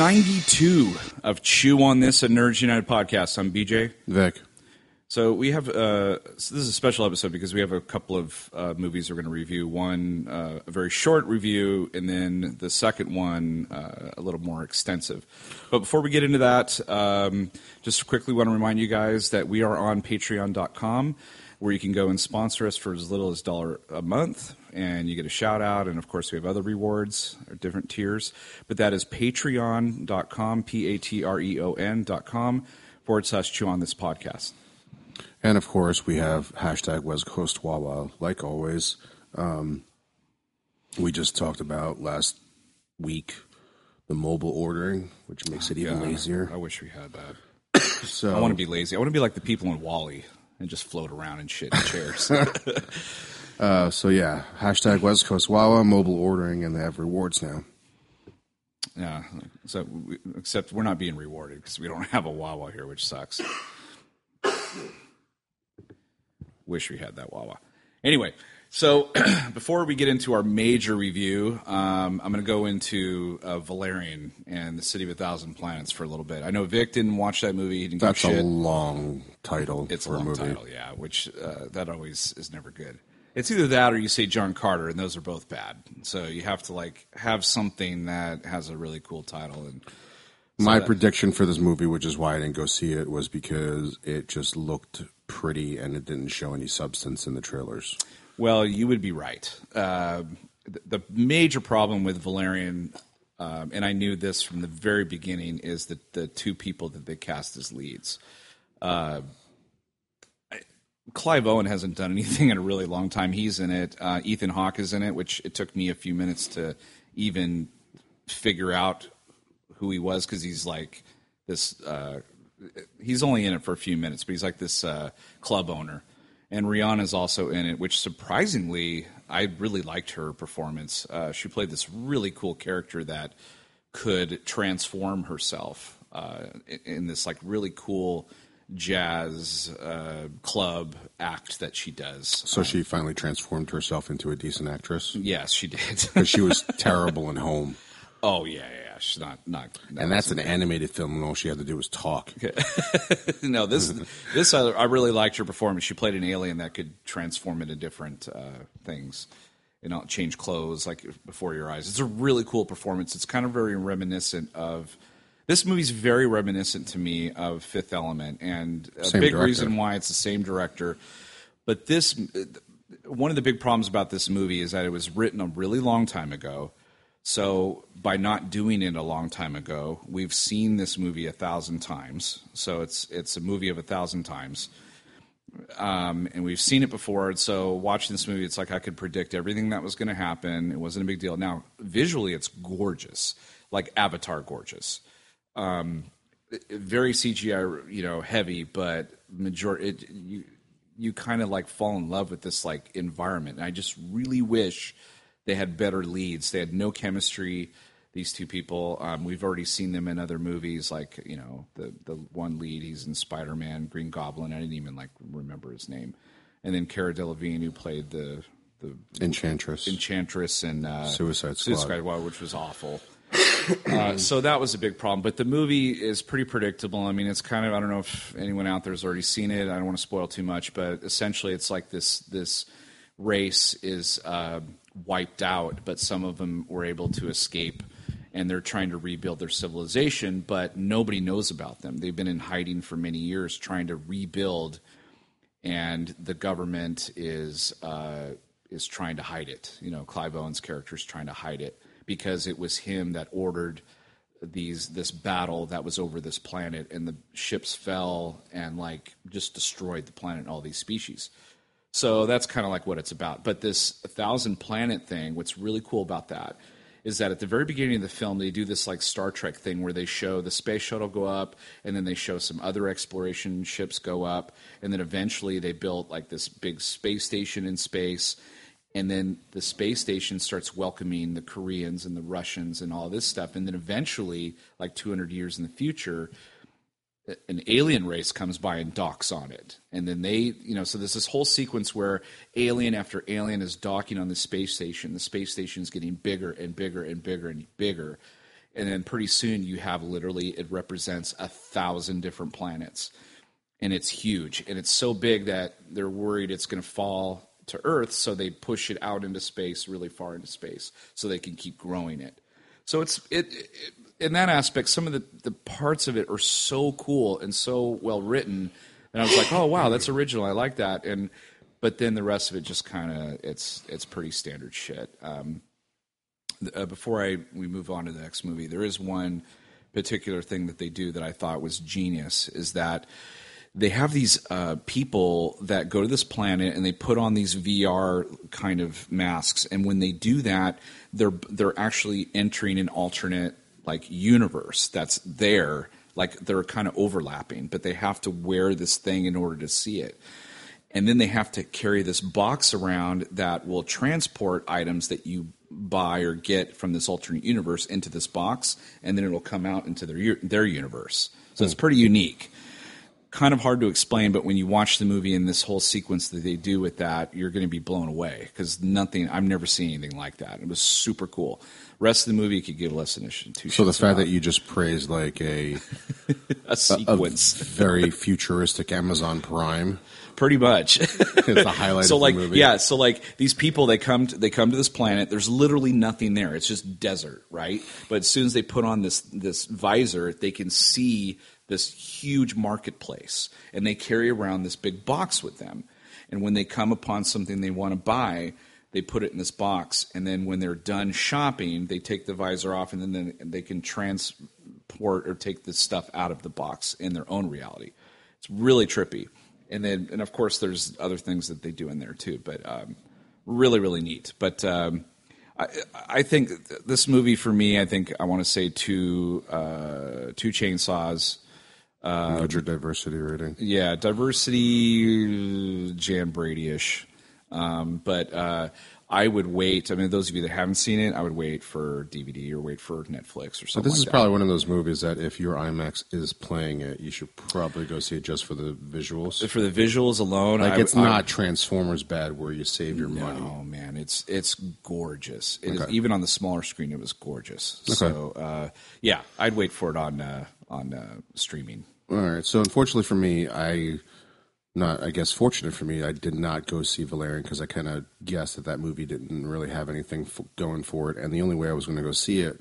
episode 92 of Chew on This, a Nerds United podcast. I'm BJ. Vic. So we have uh, so this is a special episode because we have a couple of uh, movies we're going to review. One uh, a very short review, and then the second one uh, a little more extensive. But before we get into that, um, just quickly want to remind you guys that we are on Patreon.com, where you can go and sponsor us for as little as dollar a month, and you get a shout out. And of course, we have other rewards or different tiers. But that is Patreon.com, P A T R E O N.com forward slash Chew on This podcast. And of course, we have hashtag West Coast Wawa, like always. Um, we just talked about last week the mobile ordering, which makes it even God, lazier. I wish we had that. So I want to be lazy. I want to be like the people in WALL-E and just float around and shit in chairs. uh, so yeah, hashtag West Coast Wawa, mobile ordering, and they have rewards now. yeah. So, we, except we're not being rewarded because we don't have a Wawa here, which sucks. Wish we had that Wawa. Anyway, so before we get into our major review, um, I'm going to go into uh, Valerian and the City of a Thousand Planets for a little bit. I know Vic didn't watch that movie. He didn't That's a shit. long title It's a long title, yeah, which uh, that always is never good. It's either that or you say John Carter, and those are both bad. So you have to like have something that has a really cool title. And My that- prediction for this movie, which is why I didn't go see it, was because it just looked pretty and it didn't show any substance in the trailers. well, you would be right. Uh, the, the major problem with Valerian, um, and I knew this from the very beginning, is that the two people that they cast as leads. Uh, Clive Owen hasn't done anything in a really long time. He's in it. Uh, Ethan Hawke is in it, which it took me a few minutes to even figure out who he was because he's like this. Uh, he's only in it for a few minutes, but he's like this uh, club owner. And Rihanna's also in it, which surprisingly, I really liked her performance. Uh, she played this really cool character that could transform herself uh, in, in this like really cool jazz uh, club act that she does. So she finally transformed herself into a decent actress. Yes, she did. Because she was terrible in Home. oh yeah, yeah, yeah. She's not not. And that's an animated film, and all she had to do was talk. no, this this I, I really liked her performance. She played an alien that could transform into different uh, things and not change clothes like before your eyes. It's a really cool performance. It's kind of very reminiscent of this movie's very reminiscent to me of Fifth Element, and a Same big director. reason why it's the same director. But this one of the big problems about this movie is that it was written a really long time ago. So by not doing it a long time ago, we've seen this movie a thousand times. So it's it's a movie of a thousand times, um, and we've seen it before. So watching this movie, it's like I could predict everything that was going to happen. It wasn't a big deal. Now visually, it's gorgeous, like Avatar gorgeous. Um, very CGI, you know, heavy, but majority it, you you kind of like fall in love with this like environment. And I just really wish they had better leads. They had no chemistry. These two people, um, we've already seen them in other movies, like you know the the one lead. He's in Spider Man, Green Goblin. I didn't even like remember his name. And then Cara Delevingne, who played the the Enchantress. Enchantress and uh, Suicide Squad. Suicide Squad, which was awful. Uh, so that was a big problem. But the movie is pretty predictable. I mean, it's kind of I don't know if anyone out there has already seen it. I don't want to spoil too much, but essentially, it's like this this race is uh, wiped out, but some of them were able to escape. And they're trying to rebuild their civilization, but nobody knows about them. They've been in hiding for many years, trying to rebuild and the government is uh, is trying to hide it. You know, Clive Owen's character is trying to hide it because it was him that ordered these this battle that was over this planet, and the ships fell and like just destroyed the planet and all these species. So that's kind of like what it's about. But this thousand planet thing, what's really cool about that is that at the very beginning of the film they do this like Star Trek thing where they show the space shuttle go up and then they show some other exploration ships go up and then eventually they built like this big space station in space and then the space station starts welcoming the Koreans and the Russians and all this stuff and then eventually like 200 years in the future an alien race comes by and docks on it. And then they, you know, so there's this whole sequence where alien after alien is docking on the space station. The space station is getting bigger and bigger and bigger and bigger. and then pretty soon you have literally it represents a thousand different planets, and it's huge, and it's so big that they're worried it's going to fall to Earth, so they push it out into space, really far into space, so they can keep growing it. So it's it, it in that aspect, some of the, the parts of it are so cool and so well written. And I was like, oh wow, that's original. I like that. And but then the rest of it just kind of it's it's pretty standard shit. Um, uh, before I we move on to the next movie, there is one particular thing that they do that I thought was genius. Is that they have these uh, people that go to this planet and they put on these VR kind of masks, and when they do that, they're they're actually entering an alternate like universe that's there. Like they're kind of overlapping, but they have to wear this thing in order to see it. And then they have to carry this box around that will transport items that you buy or get from this alternate universe into this box, and then it'll come out into their their universe. So it's pretty unique kind of hard to explain, but when you watch the movie and this whole sequence that they do with that, you're going to be blown away because nothing. I've never seen anything like that. It was super cool. Rest of the movie could give less than two. So the fact that you just praised like a a sequence, a very futuristic Amazon Prime, pretty much, it's the highlight. so of like the movie. yeah, so like these people they come to, they come to this planet. There's literally nothing there. It's just desert, right? But as soon as they put on this this visor, they can see this huge marketplace and they carry around this big box with them. And when they come upon something they want to buy, they put it in this box. And then when they're done shopping, they take the visor off and then they can transport or take the stuff out of the box in their own reality. It's really trippy. And then, and of course, there's other things that they do in there too, but um, really, really neat. But um, I, I think this movie for me, I think I want to say two, uh, two chainsaws Um, What's your diversity rating? yeah, diversity, Jan Brady ish. Um, but uh, I would wait. I mean, those of you that haven't seen it, I would wait for DVD or wait for Netflix or But something. this is like that. probably one of those movies that if your IMAX is playing it, you should probably go see it just for the visuals. for the visuals alone. Like I- it's I- not Transformers bad where you save your money. Oh man, it's it's gorgeous. It is- Okay. even on the smaller screen, it was gorgeous. So uh, yeah, I'd wait for it on uh, on uh, streaming. All right. So unfortunately for me, I not I guess fortunate for me, I did not go see Valerian because I kind of guessed that that movie didn't really have anything f- going for it, and the only way I was going to go see it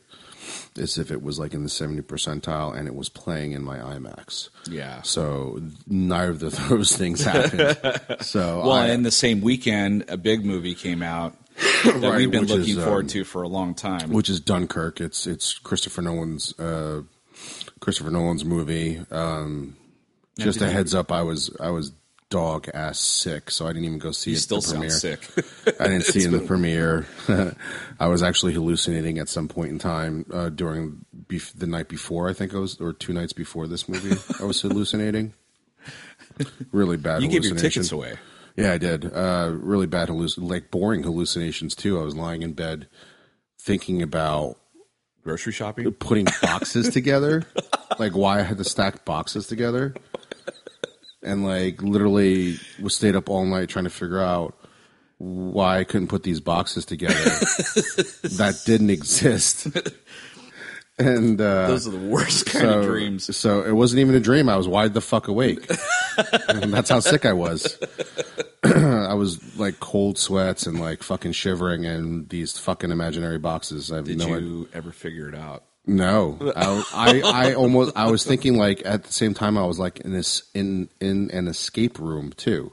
is if it was like in the seventy percentile and it was playing in my IMAX. Yeah. So neither of those things happened. so Well, I, and the same weekend, a big movie came out that Right, we've been looking is, forward um, to for a long time. which is Dunkirk. It's it's Christopher Nolan's uh, Christopher Nolan's movie. Um, just a heads up, I was I was dog ass sick, so I didn't even go see you it. still the premiere. sick. I didn't see it in the premiere. I was actually hallucinating at some point in time uh, during bef- the night before. I think I was, or two nights before this movie. I was hallucinating. Really bad. you gave your tickets away. Yeah, I did. Uh, really bad halluc- like boring hallucinations too. I was lying in bed thinking about Grocery shopping. putting boxes together, like why I had to stack boxes together, and like literally was stayed up all night trying to figure out why I couldn't put these boxes together that didn't exist. And uh, Those are the worst kind so, of dreams. So it wasn't even a dream. I was wide the fuck awake. and that's how sick I was. I was like cold sweats and like fucking shivering in these fucking imaginary boxes. I have Did no you idea. ever figure it out? No, I, I, I almost, I was thinking like at the same time I was like in this in in an escape room too.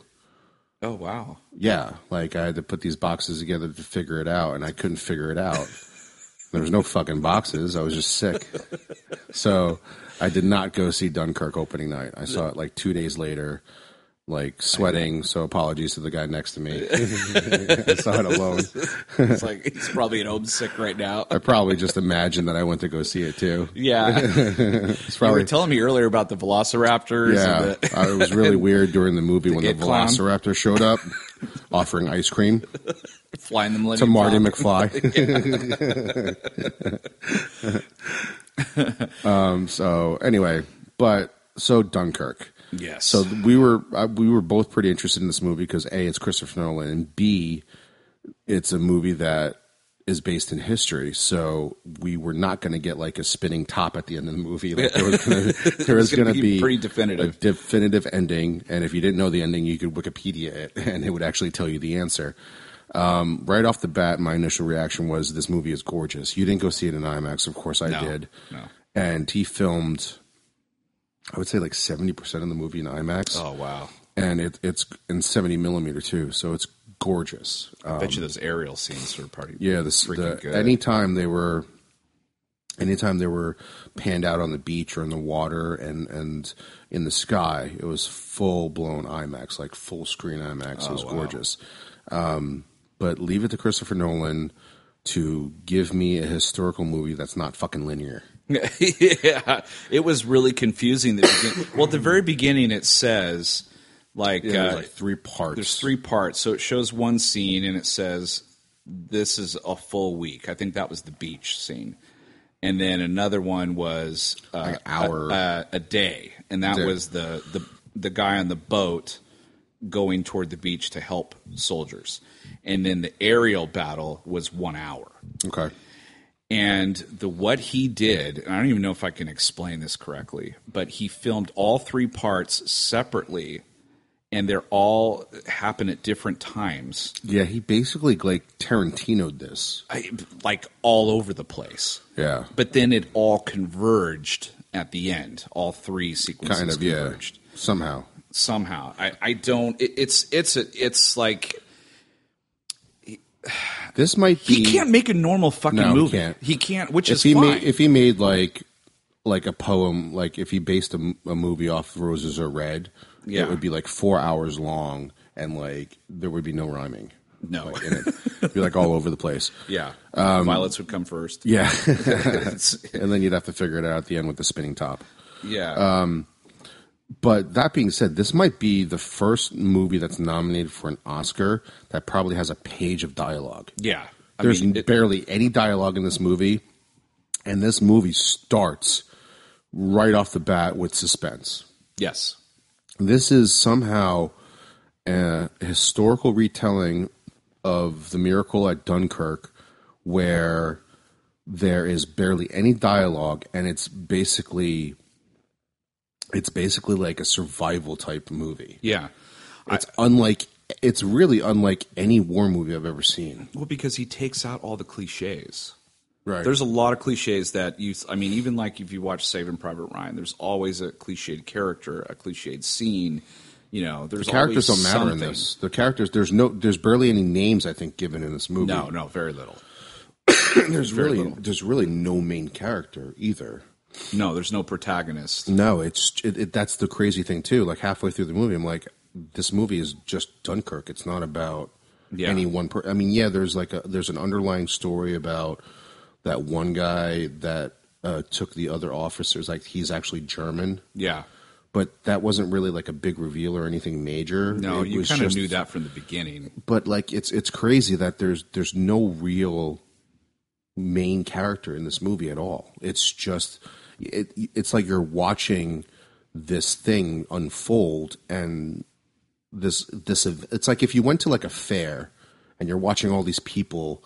Oh wow. Yeah, like I had to put these boxes together to figure it out, and I couldn't figure it out. There was no fucking boxes. I was just sick. So I did not go see Dunkirk opening night. I saw it like two days later, like sweating. So apologies to the guy next to me. I saw it alone. It's like he's probably at home sick right now. I probably just imagined that I went to go see it too. Yeah. It's you probably were telling me earlier about the Velociraptors. Yeah, and the, it was really weird during the movie when the. Velociraptor showed up, offering ice cream flying the to Marty Falcon. McFly. um. So anyway, but so Dunkirk. Yes. So we were uh, we were both pretty interested in this movie because a it's Christopher Nolan and b it's a movie that is based in history, so we were not going to get like a spinning top at the end of the movie. Like, there was going to there was gonna be be pretty definitive. a definitive ending, and if you didn't know the ending, you could Wikipedia it, and it would actually tell you the answer. Um, right off the bat, my initial reaction was, "This movie is gorgeous." You didn't go see it in IMAX, of course I No, did, no. and he filmed, I would say like seventy percent of the movie in IMAX Oh wow! and it, it's in 70 millimeter too, so it's gorgeous. I bet you those aerial scenes are pretty. yeah, the, freaking the good. anytime they were, anytime they were panned out on the beach or in the water and and in the sky, it was full blown IMAX, like full screen IMAX. it was Oh, wow. gorgeous. Um, but leave it to Christopher Nolan to give me a historical movie that's not fucking linear. yeah, it was really confusing. The begin- well, at the very beginning, it says like, Yeah, there's uh, like three parts. there's three parts. So it shows one scene and it says this is a full week. I think that was the beach scene, and then another one was uh, Like an hour. a, a, a day, and that was the the the guy on the boat going toward the beach to help soldiers, and then the aerial battle was one hour. Okay. And the what he did, and I don't even know if I can explain this correctly, but he filmed all three parts separately, and they're all happen at different times, Yeah, he basically like Tarantino'd this. I, like all over the place. Yeah. But then it all converged at the end. All three sequences Kind of, yeah. converged Somehow. somehow. I, I don't. It, it's it's a, it's like This might be he can't make a normal fucking No, he movie. can't. He can't, which if is he fine. made if he made like like a poem like if he based a movie off roses are red Yeah. it would be like four hours long and like there would be no rhyming no, like, in it It'd be like all over the place yeah, um, violets would come first. yeah and then you'd have to figure it out at the end with the spinning top yeah. Um, but that being said this might be the first movie that's nominated for an oscar that probably has a page of dialogue Yeah. I There's mean, it- barely any dialogue in this movie, and this movie starts right off the bat with suspense. yes. This is somehow a historical retelling of the miracle at Dunkirk, where there is barely any dialogue, and it's basically it's basically like a survival type movie. Yeah. It's unlike it's really unlike any war movie I've ever seen. Well, because he takes out all the cliches. Right. There's a lot of cliches that you, I mean, even like if you watch Saving Private Ryan, there's always a cliched character, a cliched scene. You know, there's The characters don't matter in this. The characters, there's no, there's barely any names I think given in this movie. No, no, very little. there's very really, little. there's really no main character either. No, there's no protagonist. No, it's it, it, that's the crazy thing too. Like halfway through the movie, I'm like, this movie is just Dunkirk. It's not about Yeah. any one. Per- I mean, yeah, there's like a there's an underlying story about that one guy that uh, took the other officers. Like he's actually German, Yeah. but that wasn't really like a big reveal or anything major. No, It you kind of knew that from the beginning. but like it's it's crazy that there's there's no real main character in this movie at all. It's just it, it's like you're watching this thing unfold and this this it's like if you went to like a fair and you're watching all these people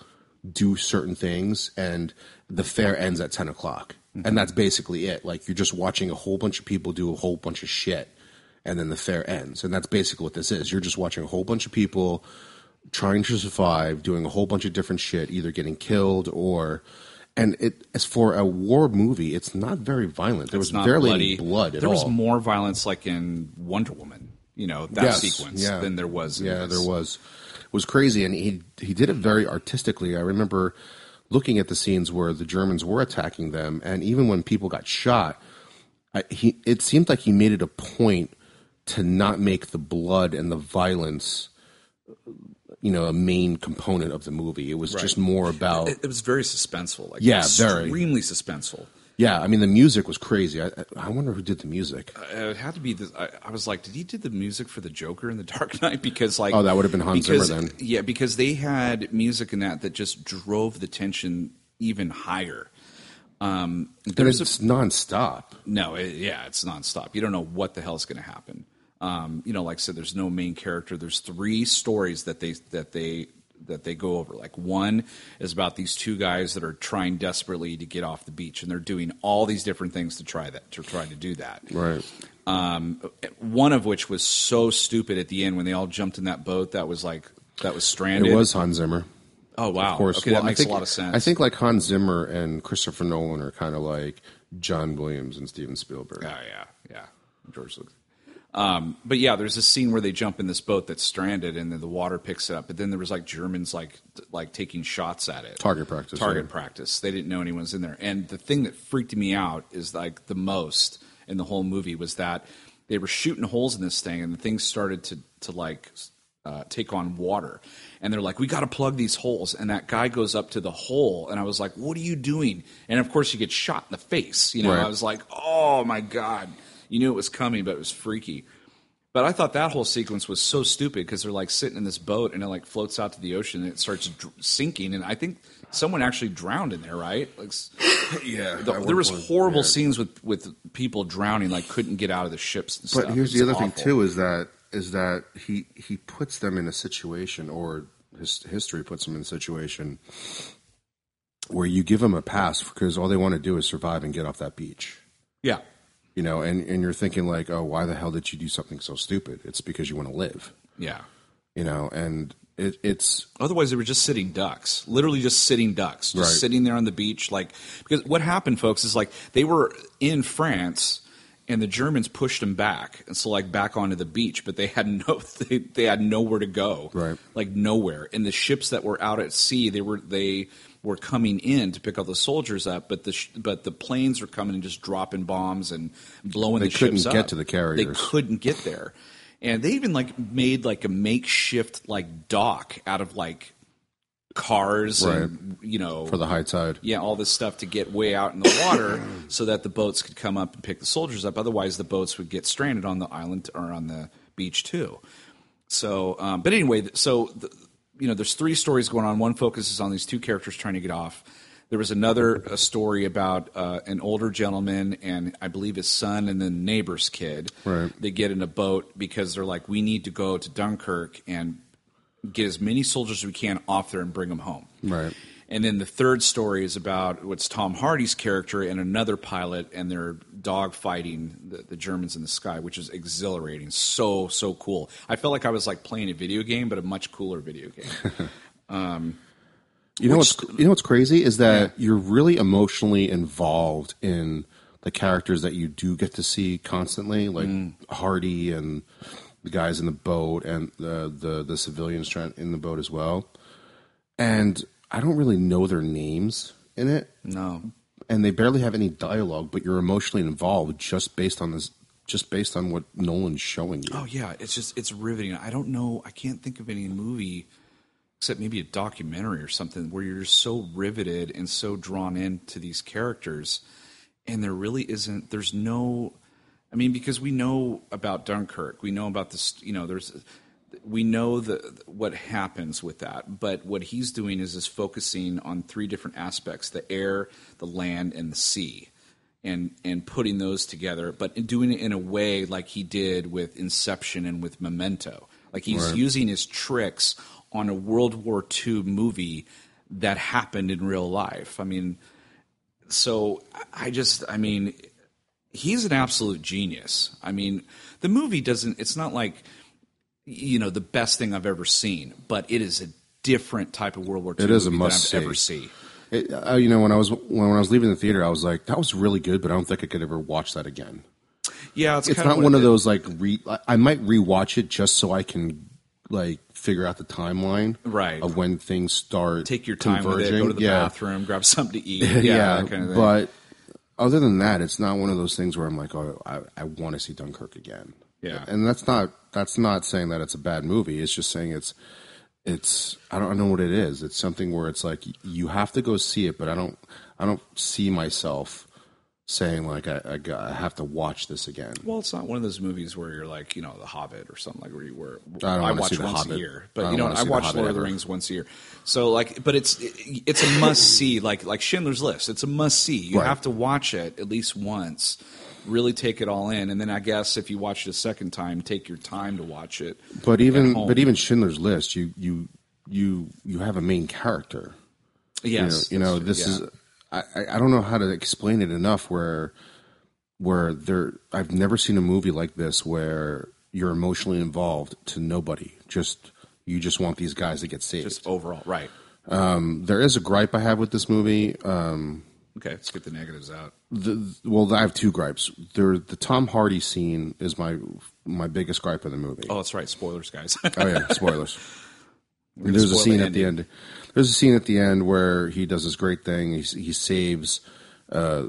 do certain things and the fair ends at 10 o'clock mm-hmm. and that's basically it like you're just watching a whole bunch of people do a whole bunch of shit and then the fair ends and that's basically what this is you're just watching a whole bunch of people trying to survive doing a whole bunch of different shit either getting killed or and it as for a war movie it's not very violent there was It's not barely bloody. any blood at there all There was more violence, like in Wonder Woman. You know that Yes, sequence yeah. than there was. In Yeah, this. there was. Was crazy, and he he did it very artistically. I remember looking at the scenes where the Germans were attacking them, and even when people got shot, I, he it seemed like he made it a point to not make the blood and the violence, you know, a main component of the movie. It was just more about. It, it was very suspenseful. Like Yeah, very. extremely suspenseful. Yeah, I mean, the music was crazy. I, I- wonder who did the music. Uh, It had to be. this. I, I was like, did he do the music for the Joker in the Dark Knight? Because like, Oh, that would have been Hans because, Zimmer then. Yeah, because they had music in that that just drove the tension even higher. Um, there's a, it's nonstop. no, it, yeah, it's nonstop. You don't know what the hell's going to happen. Um, you know, like I said, there's no main character. There's three stories that they that they that they go over. Like one is about these two guys that are trying desperately to get off the beach, and they're doing all these different things to try that to try to do that. Right. Um, one of which was so stupid at the end when they all jumped in that boat that was like that was stranded. It was Hans Zimmer. Oh wow! Of course. okay, Well, that I makes think- a lot of sense. I think like Hans Zimmer and Christopher Nolan are kind of like John Williams and Steven Spielberg. Oh yeah, yeah. George Lucas. Um, but yeah, there's a scene where they jump in this boat that's stranded, and then the water picks it up. But then there was like Germans like like taking shots at it. Target practice, Target yeah. practice. They didn't know anyone's in there. And the thing that freaked me out is like the most in the whole movie was that they were shooting holes in this thing, and the thing started to to like uh, take on water. And they're like, "We got to plug these holes." And that guy goes up to the hole, and I was like, "What are you doing?" And of course, you get shot in the face. You know, Right. I was like, "Oh my god!" You knew it was coming, but it was freaky. But I thought that whole sequence was so stupid because they're like sitting in this boat and it like floats out to the ocean and it starts dr- sinking. And I think someone actually drowned in there, right? Like, Yeah. the- there was horrible scenes with with people drowning, like couldn't get out of the ships. And But stuff. here's It the was other thing too is that is that he he puts them in a situation or his history puts them in a situation where you give them a pass because all they want to do is survive and get off that beach. Yeah, You know, and, and you're thinking like, oh, why the hell did you do something so stupid? It's because you want to live. yeah. You know, and it, it's Otherwise, they were just sitting ducks, literally just sitting ducks, just Right. sitting there on the beach. Like, because what happened, folks, is like they were in France and the Germans pushed them back, and so like back onto the beach, but they had no, they, they had nowhere to go, Right. Like nowhere. And the ships that were out at sea, they were they were coming in to pick all the soldiers up, but the sh- but the planes were coming and just dropping bombs and blowing They the ships up. They couldn't get to the carriers. They couldn't get there. And they even like made like a makeshift like dock out of like cars and you know for the high tide. yeah all this stuff to get way out in the water so that the boats could come up and pick the soldiers up otherwise the boats would get stranded on the island or on the beach too so um, but anyway so the, you know there's three stories going on one focuses on these two characters trying to get off there was another a story about uh, an older gentleman and I believe his son and the neighbor's kid. Right. They get in a boat because they're like, we need to go to Dunkirk and get as many soldiers as we can off there and bring them home. Right. And then the third story is about what's Tom Hardy's character and another pilot, and they're dogfighting the, the Germans in the sky, which is exhilarating. So so cool. I felt like I was like playing a video game, but a much cooler video game. You know Which- what's you know what's crazy is that you're really emotionally involved in the characters that you do get to see constantly, like Mm. Hardy and the guys in the boat and the the, the civilians in the boat as well. And I don't really know their names in it, no, and they barely have any dialogue, but you're emotionally involved just based on this, just based on what Nolan's showing you. Oh yeah, it's just it's riveting. I don't know. I can't think of any movie except maybe a documentary or something where you're just so riveted and so drawn into these characters, and there really isn't. There's no. I mean, because we know about Dunkirk, we know about this. You know, there's. We know the what happens with that, but what he's doing is is focusing on three different aspects: the air, the land, and the sea and and putting those together, but doing it in a way like he did with Inception and with Memento. Like he's Right. using his tricks on a World War II movie that happened in real life. I mean, so I just, I mean, he's an absolute genius. I mean, the movie doesn't. It's not like you know the best thing I've ever seen, but it is a different type of World War II It is a I've ever see. It, uh, you know, when I was when, when I was leaving the theater, I was like, "That was really good," but I don't think I could ever watch that again. Yeah, it's, It's not one of those like re. I- might rewatch it just so I can like figure out the timeline Right. of when things start. Take your time with it. Go to the yeah. bathroom, grab something to eat. Yeah, Yeah, that kind of thing. but other than that, it's not one of those things where I'm like, "Oh, I, I want to see Dunkirk again." Yeah. and that's not that's not saying that it's a bad movie. It's just saying it's it's I don't know what it is. It's something where it's like you have to go see it, but I don't I don't see myself saying like I I, got, I have to watch this again. well, it's not one of those movies where you're like, you know, The Hobbit or something like where you were. I don't wanna watch once Hobbit. a year, but you know, I watch Lord of the. Rings once a year. So like, but it's it's a must see. Like like Schindler's List, it's a must see. You Right. have to watch it at least once. Really take it all in, and then I guess if you watch it a second time, take your time to watch it. But even but even Schindler's List, you you you you have a main character. Yes, you know, you know this yeah. is I, I don't know how to explain it enough where where there I've never seen a movie like this where you're emotionally involved to nobody. Just you just want these guys to get saved. just overall right. there is a gripe I have with this movie. Um, Okay, let's get the negatives out. The, well, I have two gripes. There, the Tom Hardy scene is my my biggest gripe of the movie. Oh, that's right. Spoilers, guys. Oh yeah, spoilers. There's a scene the at the end. There's a scene at the end where he does this great thing. He, he saves. Uh,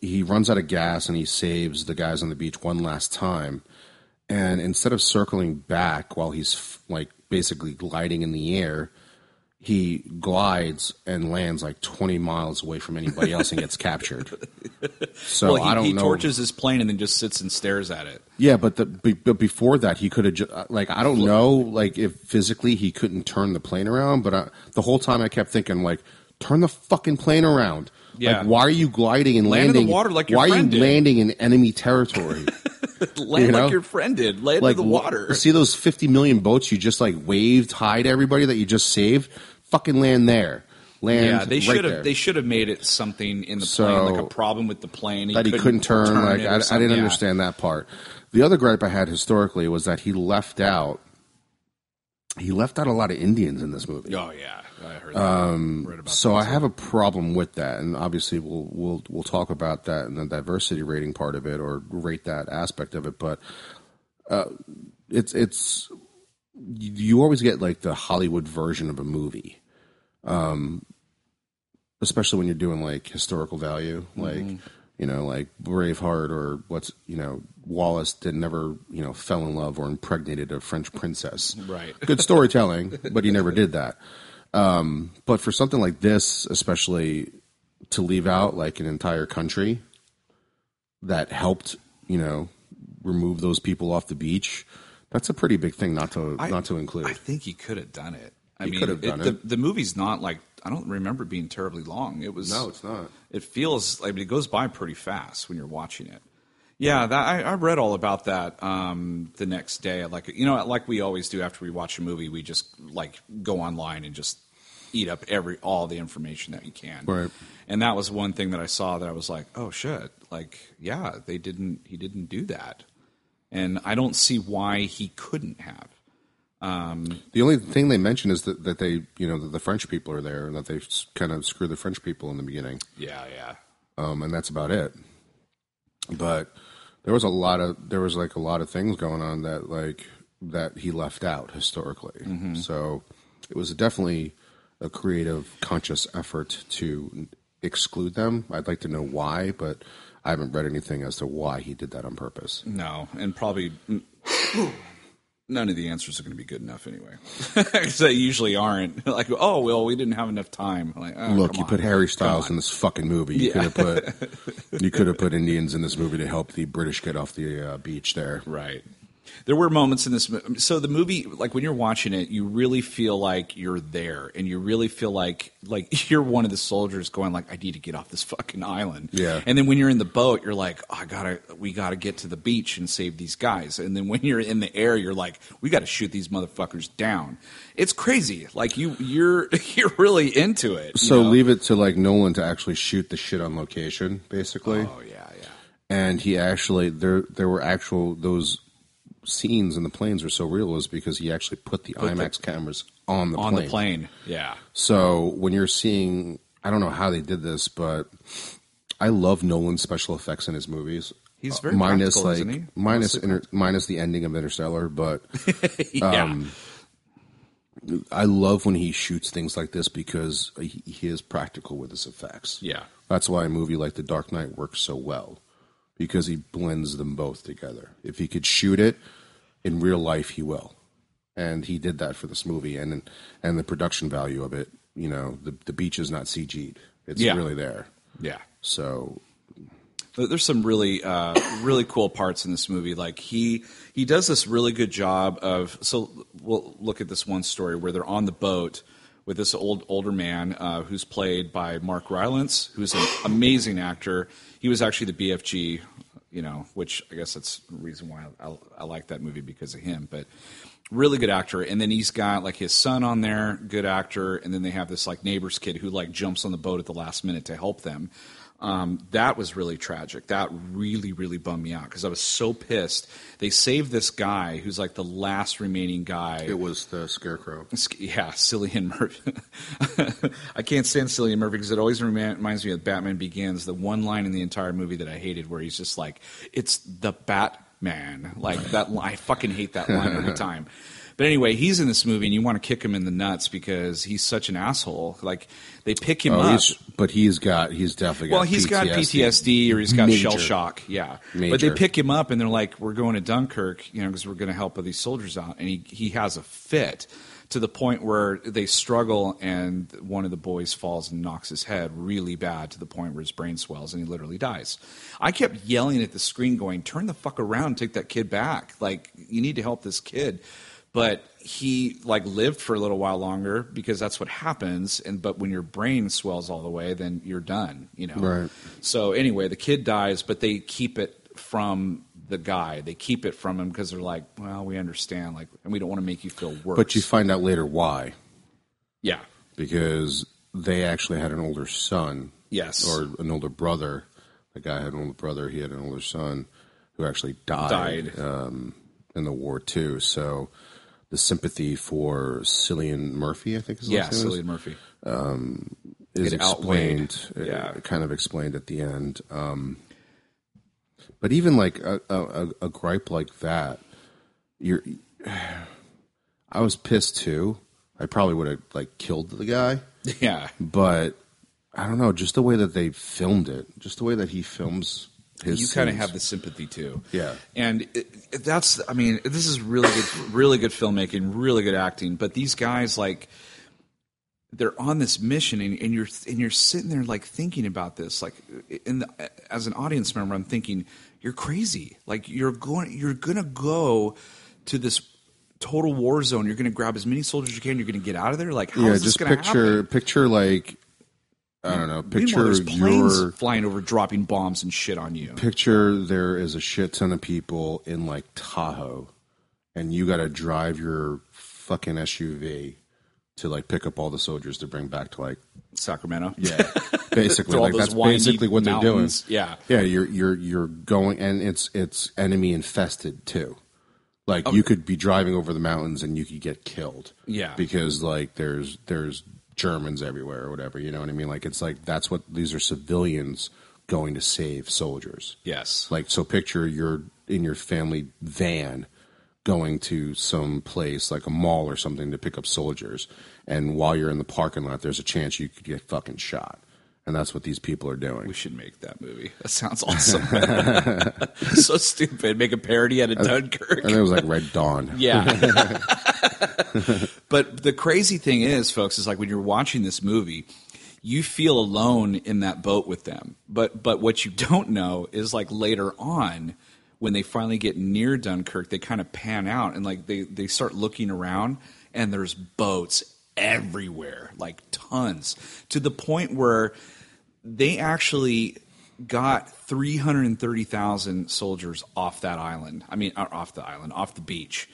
he runs out of gas and he saves the guys on the beach one last time. And instead of circling back while he's f- like basically gliding in the air, he glides and lands like 20 miles away from anybody else and gets captured. So well, he, I don't he know. torches his plane and then just sits and stares at it. Yeah, but the be- but before that, he could have ju- uh, like I don't know like if physically he couldn't turn the plane around, but I, the whole time I kept thinking like turn the fucking plane around. Yeah. Like why are you gliding and Land in the landing? water like your why are you did. landing in enemy territory? Land You know? like your friend did. Land like in the water. See those fifty million boats you just like waved hi to everybody that you just saved? Fucking land there. Land yeah, they right should have. there. They should have made it something in the So- plane, like a problem with the plane that he couldn't turn. like I, I didn't Yeah. understand that part. The other gripe I had historically was that he left out. He left out a lot of Indians in this movie. Oh yeah, I heard that. Um, So. I have a problem with that, and obviously we'll we'll we'll talk about that in the diversity rating part of it, or rate that aspect of it. But uh, it's it's you always get like the Hollywood version of a movie, um, especially when you're doing like historical value, like you know, like Braveheart or what's you know Wallace did never you know fell in love or impregnated a French princess. Right. Good storytelling, but he never did that. Um, but for something like this, especially to leave out like an entire country that helped, you know, remove those people off the beach, that's a pretty big thing not to I- not to include. I think he could have done it. I He mean, done The, it. the movie's not like I don't remember it being terribly long. It was no, it's not. it feels I mean it goes by pretty fast when you're watching it. Yeah, that, I, I read all about that um, the next day. Like you know, like we always do after we watch a movie, we just like go online and just eat up every all the information that you can. Right. And that was one thing that I saw that I was like, oh shit, like yeah, they didn't he didn't do that, and I don't see why he couldn't have. The only thing they mention is that, that they, you know, that the French people are there and that they kind of screw the French people in the beginning. Yeah, yeah. um, and that's about it. But there was a lot of there was like a lot of things going on that like that he left out historically. So it was definitely a creative, conscious effort to exclude them. I'd like to know why, but I haven't read anything as to why he did that on purpose. No, and probably none of the answers are going to be good enough anyway. Because they usually aren't. Like, oh well, we didn't have enough time. Like, oh, Look, you on. put Harry Styles in this fucking movie. You could have put you could have put Indians in this movie to help the British get off the uh, beach there. Right. There were moments in this. So the movie, like when you're watching it, you really feel like you're there, and you really feel like like you're one of the soldiers going like, I need to get off this fucking island. Yeah. And then when you're in the boat, you're like, oh, I gotta, we gotta get to the beach and save these guys. And then when you're in the air, you're like, we got to shoot these motherfuckers down. It's crazy. Like you, you're you're really into it. So know? leave it to like Nolan to actually shoot the shit on location, basically. Oh yeah, yeah. and he actually there there were actual those scenes in the planes were so real was because he actually put the IMAX cameras on the On plane. the plane. Yeah. So when you're seeing, I don't know how they did this, but I love Nolan's special effects in his movies. He's very minus practical, like isn't he? minus inter, minus the ending of Interstellar, but yeah. Um, I love when he shoots things like this because he, he is practical with his effects. Yeah. That's why a movie like The Dark Knight works so well because he blends them both together. If he could shoot it in real life, he will, and he did that for this movie. And and the production value of it, you know, the the beach is not CG'd; it's Yeah. really there. Yeah. So There's some really, uh, really cool parts in this movie. Like he he does this really good job of. So we'll look at this one story where they're on the boat with this old older man uh, who's played by Mark Rylance, who's an amazing actor. He was actually the BFG you know, which I guess that's the reason why I, I, I like that movie because of him. But really good actor. And then he's got like his son on there, good actor. And then they have this like neighbor's kid who like jumps on the boat at the last minute to help them. Um, that was really tragic. That really, really bummed me out because I was so pissed. They saved this guy who's like the last remaining guy. It was the Scarecrow. Yeah, Cillian Murphy. I can't stand Cillian Murphy because it always reminds me of Batman Begins, the one line in the entire movie that I hated where he's just like, it's the Batman. Like that, I fucking hate that line every time. But anyway, he's in this movie, and you want to kick him in the nuts because he's such an asshole. Like they pick him Oh, up. but he's got he's definitely got Well, he's got PTSD or he's got Major. shell shock. Yeah, but they pick him up and they're like, "We're going to Dunkirk, you know, because we're going to help these soldiers out." And he he has a fit to the point where they struggle, and one of the boys falls and knocks his head really bad to the point where his brain swells and he literally dies. I kept yelling at the screen, going, "Turn the fuck around, take that kid back! Like you need to help this kid." But he like lived for a little while longer because that's what happens. And but when your brain swells all the way, then you're done. You know. Right. So anyway, the kid dies, but they keep it from the guy. They keep it from him because they're like, well, we understand, like, and we don't want to make you feel worse. But you find out later why yeah, because they actually had an older son yes, or an older brother. The guy had an older brother. He had an older son who actually died, Died. Um, in the war too. So the sympathy for Cillian Murphy, I think is yeah, last name is, Cillian Murphy. is It explained. uh, Yeah. kind of explained at the end. Um, but even like a, a, a- a gripe like that, you're. I was pissed too. I probably would have like killed the guy, Yeah, but I don't know. Just the way that they filmed it, just the way that he films his. you kind of have the sympathy too. Yeah. and it, it- that's, I mean, this is really good, really good filmmaking, really good acting. But these guys, like, they're on this mission, and, and you're and you're sitting there like thinking about this. Like, in the, as an audience member, I'm thinking, you're crazy. Like, you're going, you're gonna go to this total war zone. You're gonna grab as many soldiers as you can. You're gonna get out of there. Like, how is Yeah, this just picture happen? picture like I don't know. Picture there's planes your flying over, dropping bombs and shit on you. picture there is a shit ton of people in like Tahoe, and you got to drive your fucking SUV to like pick up all the soldiers to bring back to like Sacramento. yeah, basically like that's basically what they're doing. Yeah. yeah, you're you're you're going, and it's it's enemy infested too. Like oh. you could be driving over the mountains and you could get killed. Yeah. because like there's there's Germans everywhere or whatever. You know what I mean? Like it's like that's what these are civilians going to save soldiers. Yes. Like so, picture you're in your family van going to some place like a mall or something to pick up soldiers, and while you're in the parking lot, there's a chance you could get fucking shot, and that's what these people are doing. We should make that movie. That sounds awesome. so stupid. Make a parody out of Dunkirk. And it was like Red Dawn. Yeah. but the crazy thing is, folks, is like when you're watching this movie, you feel alone in that boat with them. But but what you don't know is like later on when they finally get near Dunkirk, they kind of pan out and like they they start looking around and there's boats everywhere, like tons, to the point where they actually got 330,000 soldiers off that island. I mean, off the island, off the beach.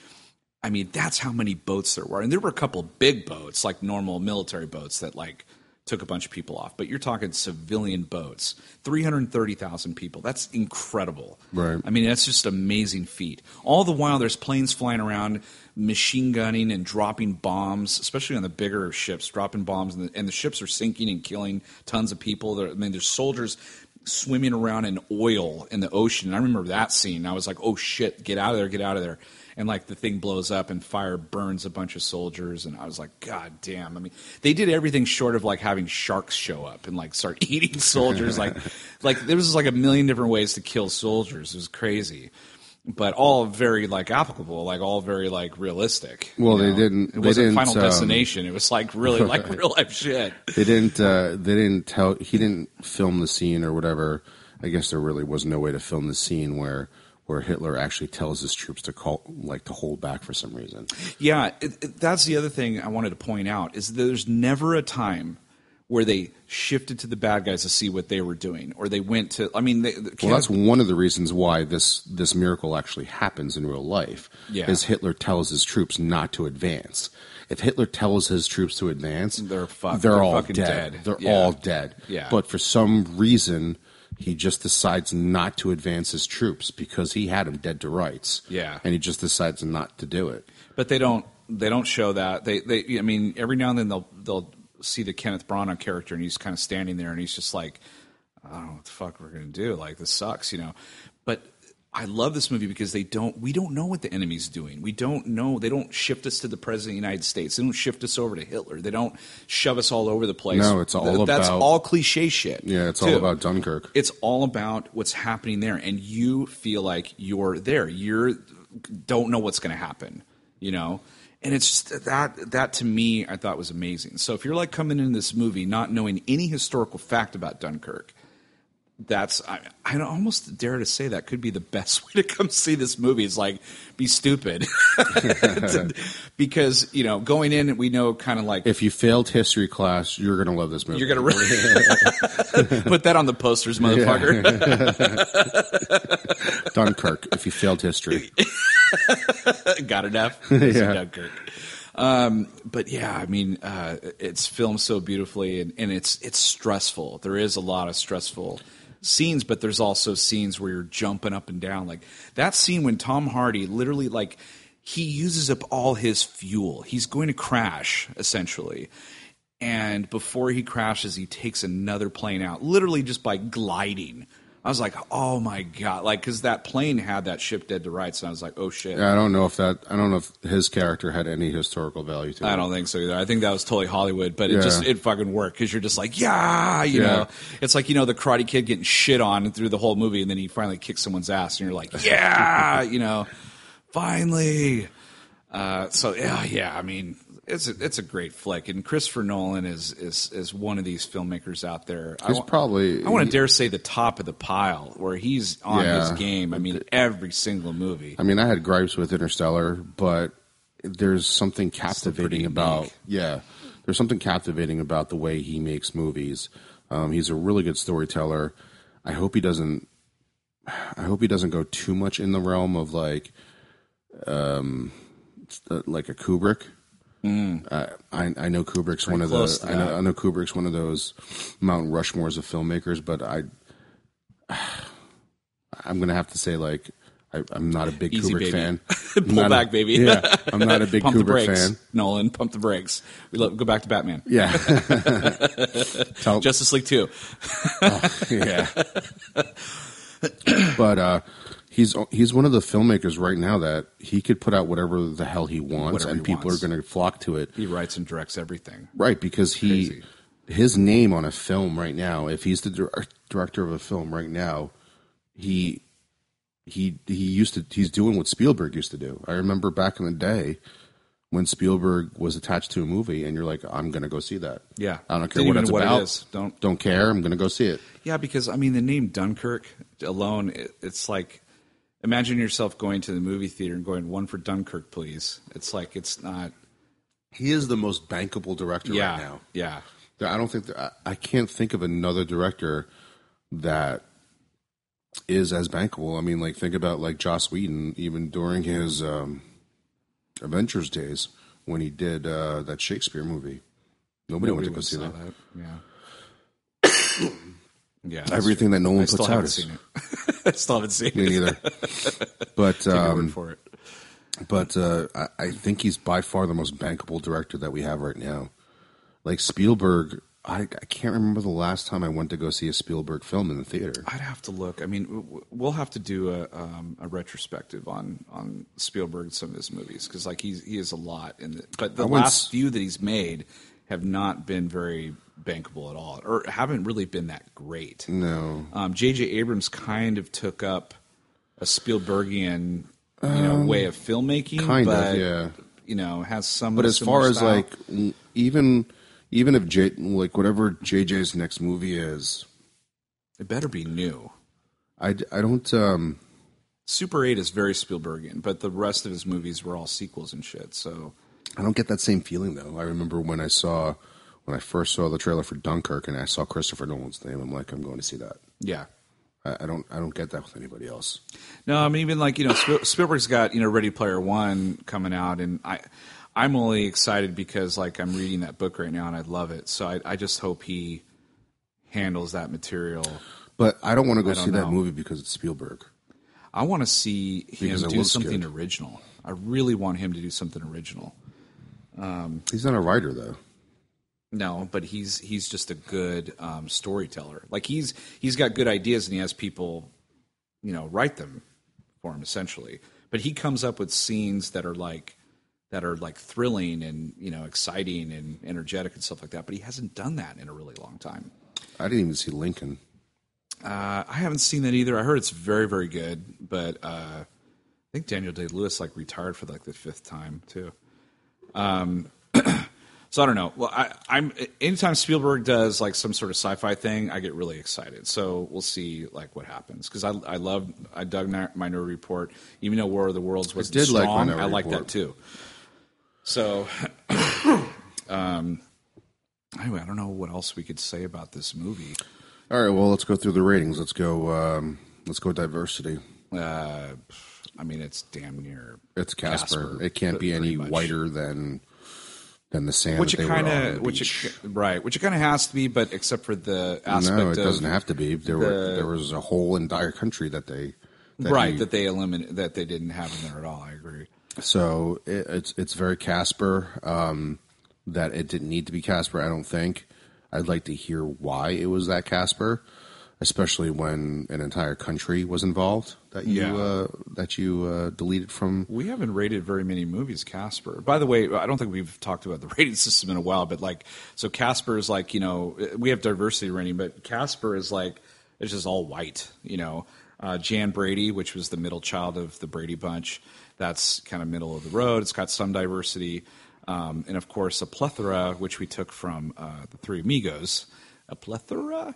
I mean, that's how many boats there were. And there were a couple big boats, like normal military boats that like took a bunch of people off. But you're talking civilian boats. 330,000 people. That's incredible. Right. I mean, that's just an amazing feat. All the while there's planes flying around, machine gunning and dropping bombs, especially on the bigger ships, dropping bombs and the, and the ships are sinking and killing tons of people. There, I mean, there's soldiers swimming around in oil in the ocean. And I remember that scene. I was like, "Oh shit, get out of there, get out of there." And like the thing blows up and fire burns a bunch of soldiers and I was like, "God damn." I mean, they did everything short of like having sharks show up and like start eating soldiers like like there was like a million different ways to kill soldiers. It was crazy. But all very like applicable, like all very like realistic. Well, they know? didn't- It wasn't Final um, Destination. It was like really like real life shit. They didn't. Uh, they didn't tell. He didn't film the scene or whatever. I guess there really was no way to film the scene where where Hitler actually tells his troops to call, like to hold back for some reason. Yeah, it, it, that's the other thing I wanted to point out is that there's never a time where they shifted to the bad guys to see what they were doing, or they went to. I mean, they, the, Well, that's one of the reasons why this this miracle actually happens in real life. Yeah. Is Hitler tells his troops not to advance. If Hitler tells his troops to advance, They're fucked. They're, They're all fucking dead. dead. They're Yeah. all dead. Yeah. But for some reason, he just decides not to advance his troops because he had them dead to rights. Yeah. And he just decides not to do it. but they don't. They don't show that. They. They. I mean, every now and then they'll they'll see the Kenneth Branagh character, and he's kind of standing there, and he's just like, I don't know what the fuck we're gonna do. Like this sucks, you know. But I love this movie because they don't. We don't know what the enemy's doing. We don't know. They don't shift us to the president of the United States. They don't shift us over to Hitler. They don't shove us all over the place. No, it's all Th- That's about- all cliche shit. Yeah, it's all about Dunkirk. It's all about what's happening there, and you feel like you're there. You're don't know what's going to happen, you know. And it's just that that to me I thought was amazing. So if you're like coming into this movie not knowing any historical fact about Dunkirk, that's I, I almost dare to say that could be the best way to come see this movie. Is like be stupid, because you know going in we know kind of like If you failed history class, you're going to love this movie. you're gonna really put that on the posters, motherfucker. Dunkirk. if you failed history, Got enough? Yeah. Dunkirk. Um, but yeah, I mean, uh, it's filmed so beautifully, and, and it's it's stressful. There is a lot of stressful scenes, but there's also scenes where you're jumping up and down. Like that scene when Tom Hardy literally like he uses up all his fuel. He's going to crash essentially. And before he crashes, he takes another plane out, literally just by gliding. I was like, "Oh my god!" Like, because that plane had that ship dead to rights, and I was like, "Oh shit!" I don't know if that. I don't know if his character had any historical value to it. I don't think so either. I think that was totally Hollywood, but it Yeah. just it fucking worked because you're just like, yeah, you Yeah. know, it's like you know the Karate Kid getting shit on through the whole movie, and then he finally kicks someone's ass, and you're like, yeah, you know, finally. Uh, so yeah, yeah. I mean, it's a, it's a great flick, and Christopher Nolan is is is one of these filmmakers out there. I He's wa- probably. I want to dare say the top of the pile where he's on Yeah. his game. I mean, every single movie. I mean, I had gripes with Interstellar, but there's something captivating about. Yeah, there's something captivating about the way he makes movies. Um, he's a really good storyteller. I hope he doesn't. I hope he doesn't go too much in the realm of like, um, like a Kubrick. Uh, I I know Kubrick's one of the I know. I know Kubrick's one of those Mount Rushmores of filmmakers, but I I'm gonna have to say like I, I'm not a big Easy, Kubrick baby. fan. Pull I'm a- back, baby. Yeah, I'm not a big pump the Kubrick brakes, fan. Nolan. Pump the brakes. We lo- go back to Batman. Yeah, Tell- Justice League Two. yeah. but uh, he's he's one of the filmmakers right now that he could put out whatever the hell he wants, Whatever and he people wants. are going to flock to it. He writes and directs everything. Right, because he Crazy. his name on a film right now, if he's the dir- director of a film right now, he he he used to he's doing what Spielberg used to do. I remember back in the day when Spielberg was attached to a movie and you're like, I'm gonna go see that. Yeah. I don't care Didn't what it's what about. is. Don't- don't care. I'm gonna go see it. Yeah, because I mean, the name Dunkirk alone, it, it's like imagine yourself going to the movie theater and going one for Dunkirk, please. It's like it's not. He is the most bankable director Yeah, right now. yeah. I don't think that, I, can't think of another director that is as bankable. I mean, like think about like Joss Whedon, even during his um, Avengers days when he did uh, that Shakespeare movie. Nobody, went to go see saw that. Yeah. yeah. Everything that no true. one I still puts out haven't is seen it. I still haven't seen me it. neither. But Take your word um, for it. but uh, I, I think he's by far the most bankable director that we have right now. Like Spielberg, I, I can't remember the last time I went to go see a Spielberg film in the theater. I'd have to look. I mean, we'll have to do a, um, a retrospective on on Spielberg and some of his movies because like he's he is a lot in the, but the I last few that he's made have not been very bankable at all or haven't really been that great. No, Um, J.J. Abrams kind of took up a Spielbergian you know way of filmmaking, Um, kind of, yeah. You know, has some. But as far as style. like even even if J like whatever JJ's next movie is, it better be new. I I don't um Super 8 is very Spielbergian, but the rest of his movies were all sequels and shit. So I don't get that same feeling though. I remember when I saw when I first saw the trailer for Dunkirk and I saw Christopher Nolan's name, I'm like, I'm going to see that. Yeah. I, I don't I don't get that with anybody else. No, I mean even like you know Spielberg's got you know Ready Player One coming out, and I I'm only excited because like I'm reading that book right now and I love it. So I, I just hope he handles that material. But I don't want to go see that movie because it's Spielberg. I want to see him Because do something original. I really want him to do something original. He's not a writer though. No, but he's he's just a good um, storyteller. Like he's he's got good ideas and he has people, you know, write them for him essentially. But he comes up with scenes that are like that are like thrilling and you know exciting and energetic and stuff like that. But he hasn't done that in a really long time. I didn't even see Lincoln. Uh, I haven't seen that either. I heard it's very very good, but uh, I think Daniel Day Lewis like retired for like the fifth time too. Um, so I don't know. Well, I, I'm anytime Spielberg does like some sort of sci-fi thing, I get really excited. So we'll see like what happens because I I love I dug Mi- Minority Report, even though War of the Worlds like strong. I like Report. that too. So, um, anyway, I don't know what else we could say about this movie. All right, well, let's go through the ratings. Let's go. Um, let's go diversity. Uh, I mean, it's damn near It's Casper. Casper, it can't be any much. whiter than than the sand which that it kind of the which it, right which it kind of has to be but except for the aspect no, it doesn't have to be. There were there was a whole entire country that they that right you- that they eliminated that they didn't have in there at all i agree So it, it's it's very Casper. Um, that it didn't need to be Casper. I don't think. I'd like to hear why it was that Casper, especially when an entire country was involved that you Yeah. uh, that you uh, deleted from. we haven't rated very many movies casper. By the way i don't think we've talked about the rating system in a while but like so casper is like you know we have diversity rating but casper is like it's just all white you know. Uh, jan brady which was the middle child of the brady bunch that's kind of middle of the road. It's got some diversity. Um, and of course a plethora which we took from uh, the three amigos. A plethora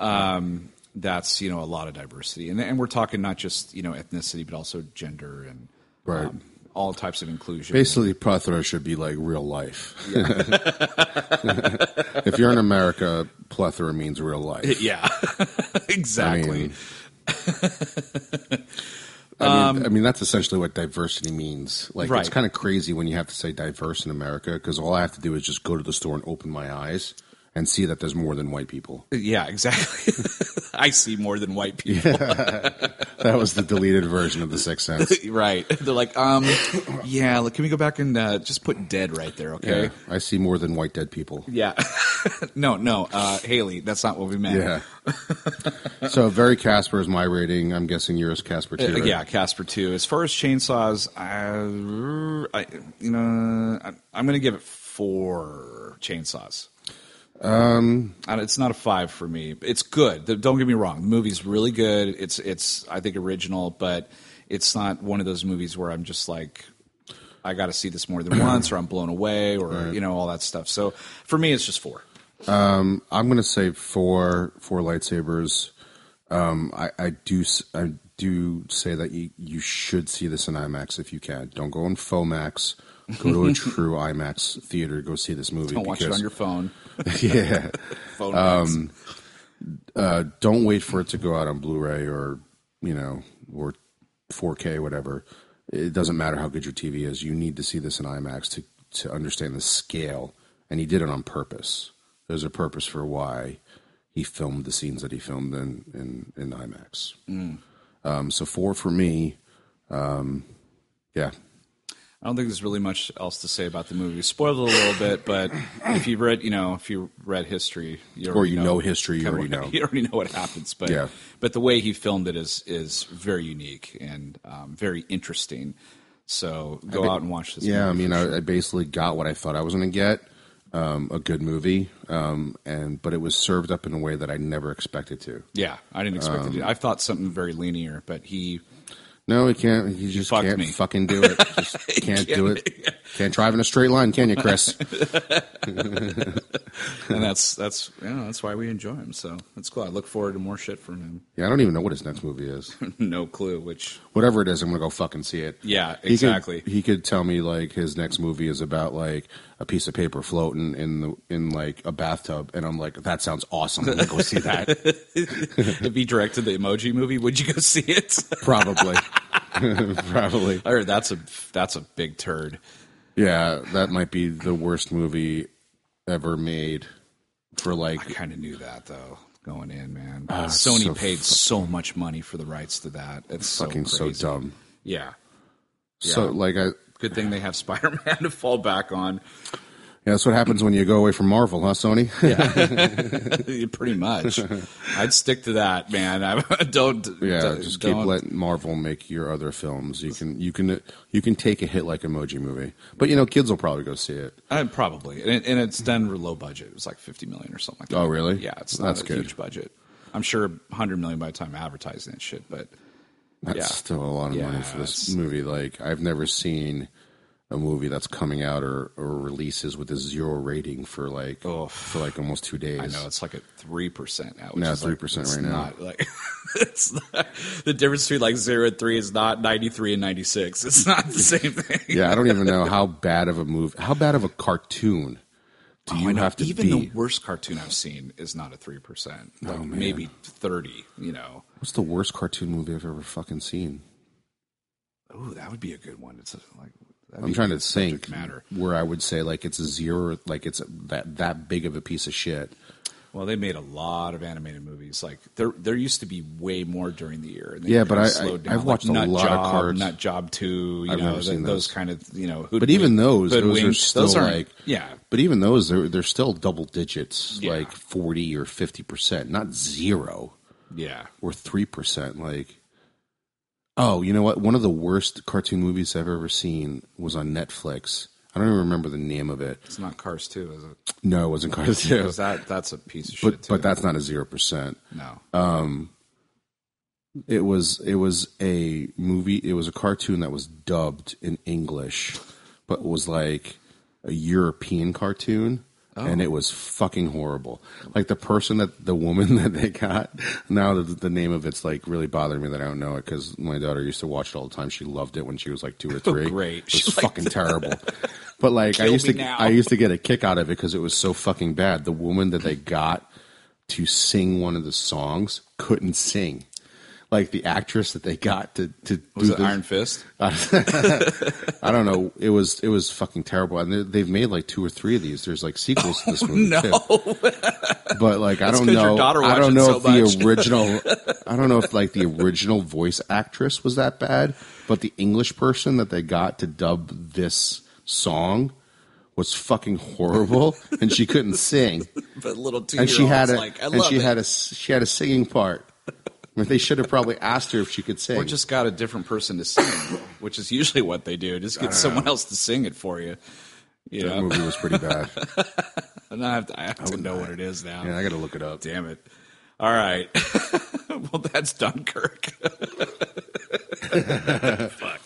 um, that's you know a lot of diversity and, and we're talking not just you know ethnicity but also gender and Right. um, all types of inclusion. Basically, plethora should be like real life. if you're in America, plethora means real life. yeah, exactly. I mean, I mean that's essentially what diversity means. Like, it's Um, kind of crazy when you have to say diverse in America because all I have to do is just go to the store and open my eyes and see that there's more than white people. yeah, exactly. I see more than white people. That was the deleted version of the Sixth Sense. right? They're like, um, yeah. Like, can we go back and uh, just put dead right there? Okay. Yeah, I see more than white dead people. Yeah. no, no, uh, Haley. That's not what we meant. Yeah. so very Casper is my rating. I'm guessing yours Casper too. Uh, right? yeah, Casper too. As far as chainsaws, I, I you know, I, I'm going to give it four chainsaws. Um, it's not a five for me. It's good. Don't get me wrong. The movie's really good. It's it's I think original, but it's not one of those movies where I'm just like. I got to see this more than once, or I'm blown away, or you know all that stuff. So for me, it's just four. Um, I'm going to say four four lightsabers. Um, I, I do I do say that you you should see this in IMAX if you can. Don't go in FOMAX. Go to a true IMAX theater. Go see this movie. Don't watch it on your phone. yeah. phone Um, uh, don't wait for it to go out on Blu-ray or you know or 4K whatever. It doesn't matter how good your TV is. You need to see this in IMAX to to understand the scale. And he did it on purpose. There's a purpose for why he filmed the scenes that he filmed in in, in IMAX. Um, so four for me. Um, yeah, I don't think there's really much else to say about the movie. Spoiled a little bit, but if you've read, you know, if you read history, you or you know, history, you already know. You already know what happens, but Yeah. but the way he filmed it is is very unique and um, very interesting. So go out and watch this. Yeah, I mean, for I. I basically got what I thought I was going to get. Um, a good movie, um, and but it was served up in a way that I never expected to. yeah, I didn't expect Um, it. To. I thought something very linear, but he No, he can't. He just can't me. fucking do it. Just can't, do it. Can't drive in a straight line, can you, Chris? and that's that's you know, that's why we enjoy him. So that's cool. I look forward to more shit from him. yeah, I don't even know what his next movie is. no clue. Which Whatever it is, I'm gonna go fucking see it. Yeah, He could- exactly. He could, tell me like his next movie is about like a piece of paper floating in the in like a bathtub, and I'm like, that sounds awesome. I'm gonna go see that. if he directed the Emoji movie, would you go see it? Probably, probably. I heard that's a that's a big turd. Yeah, that might be the worst movie ever made. For like, I kind of knew that though going in, man. Ah, it's Sony so paid so much money for the rights to that. It's fucking so, so dumb. Yeah. So like, I Good thing they have Spider Man to fall back on. yeah, that's what happens when you go away from Marvel, huh, Sony? Yeah, pretty much. I'd stick to that, man. I don't. Yeah, don't- just keep don't- letting Marvel make your other films. You can you can you can take a hit like Emoji Movie, but you know kids will probably go see it. Uh, probably, and, it- and it's done for low budget. It was like fifty million or something like that. Oh, really? Yeah, it's not That's a good. huge budget. I'm sure hundred million by the time advertising and shit, but That's Yeah. still a lot of money for this it's- movie. Like I've never seen a movie that's coming out or, or releases with a zero rating for like Oh. for like almost two days. I know it's like at three percent now. Which Yeah, is like- 3% it's right now. Like it's not, the difference between like zero and three is not ninety three and ninety six. It's not the same thing. Yeah, I don't even know how bad of a movie, how bad of a cartoon do Oh, you have to Even be? the worst cartoon I've seen is not a three percent. Oh, like Oh, man. maybe thirty. You know. What's the worst cartoon movie I've ever fucking seen? Oh, that would be a good one. It's a, like I'm trying to think Matter. where I would say like it's a zero, like it's that that big of a piece of shit. Well, they made a lot of animated movies. Like there, there used to be way more during the year. And Yeah, but I- slowed I- down. I've watched a Nut lot of Job, cards. Nut Job Two. You I've know, never th- seen those kind of you know. But even those, those are still those like yeah. But even those, they're they're still double digits, Yeah. like forty or fifty percent, not zero Yeah, or three percent. Like, oh, you know what? One of the worst cartoon movies I've ever seen was on Netflix. I don't even remember the name of it. it's not Cars Two, is it? No, it wasn't Cars 2. that that's a piece of shit. But too. but that's not a zero percent. no. Um, it was it was a movie. It was a cartoon that was dubbed in English, but was like a European cartoon, and it oh. was fucking horrible. Like the person that the woman that they got. Now the, the name of it's like really bothering me that I don't know it because my daughter used to watch it all the time. She loved it when she was like two or three. Oh, great. it was She liked fucking terrible. But like I used to now. I used to get a kick out of it because it was so fucking bad. The woman that they got to sing one of the songs couldn't sing. Like the actress that they got to to Was do it Iron Fist? I don't know. It was it was fucking terrible, and they- they've made like two or three of these. There's like sequels to this oh, movie no. too. But like I don't know. I don't know so if the original. I don't know if like the original voice actress was that bad, but the English person that they got to dub this song was fucking horrible, and she couldn't sing, But little two and she had a like, and she it. had a she had a singing part. They should have probably asked her if she could sing. or just got a different person to sing, which is usually what they do. Just get someone else to sing it for you. You that know, movie was pretty bad. and I have to, I have to know what it is now. Yeah, I got to look it up. Damn it! All right, well that's Dunkirk. Fuck,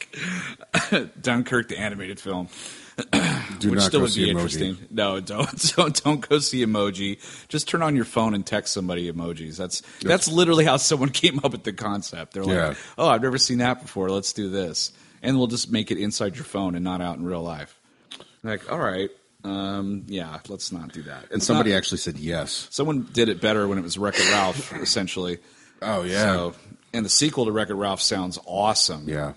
Dunkirk, the animated film. Do which not still would see be Emoji. interesting. No, don't don't don't go see emoji. Just turn on your phone and text somebody emojis. That's that's literally how someone came up with the concept. They're like, Yeah. "Oh, I've never seen that before. Let's do this." And we'll just make it inside your phone and not out in real life. Like, all right, um, yeah, let's not do that. And somebody actually said yes. someone did it better when it was Wreck It Ralph, essentially. Oh yeah, So, and the sequel to Wreck It Ralph sounds awesome. yeah.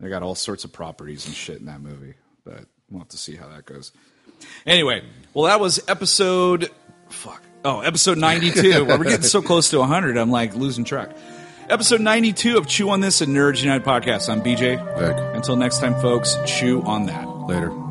They got all sorts of properties and shit in that movie, but we'll have to see how that goes. Anyway, well, that was episode. Fuck. Oh, episode 92. well, we're getting so close to 100, I'm like losing track. Episode 92 of Chew on This and Nerds United podcast. I'm BJ. Until next time, folks, chew on that. Later.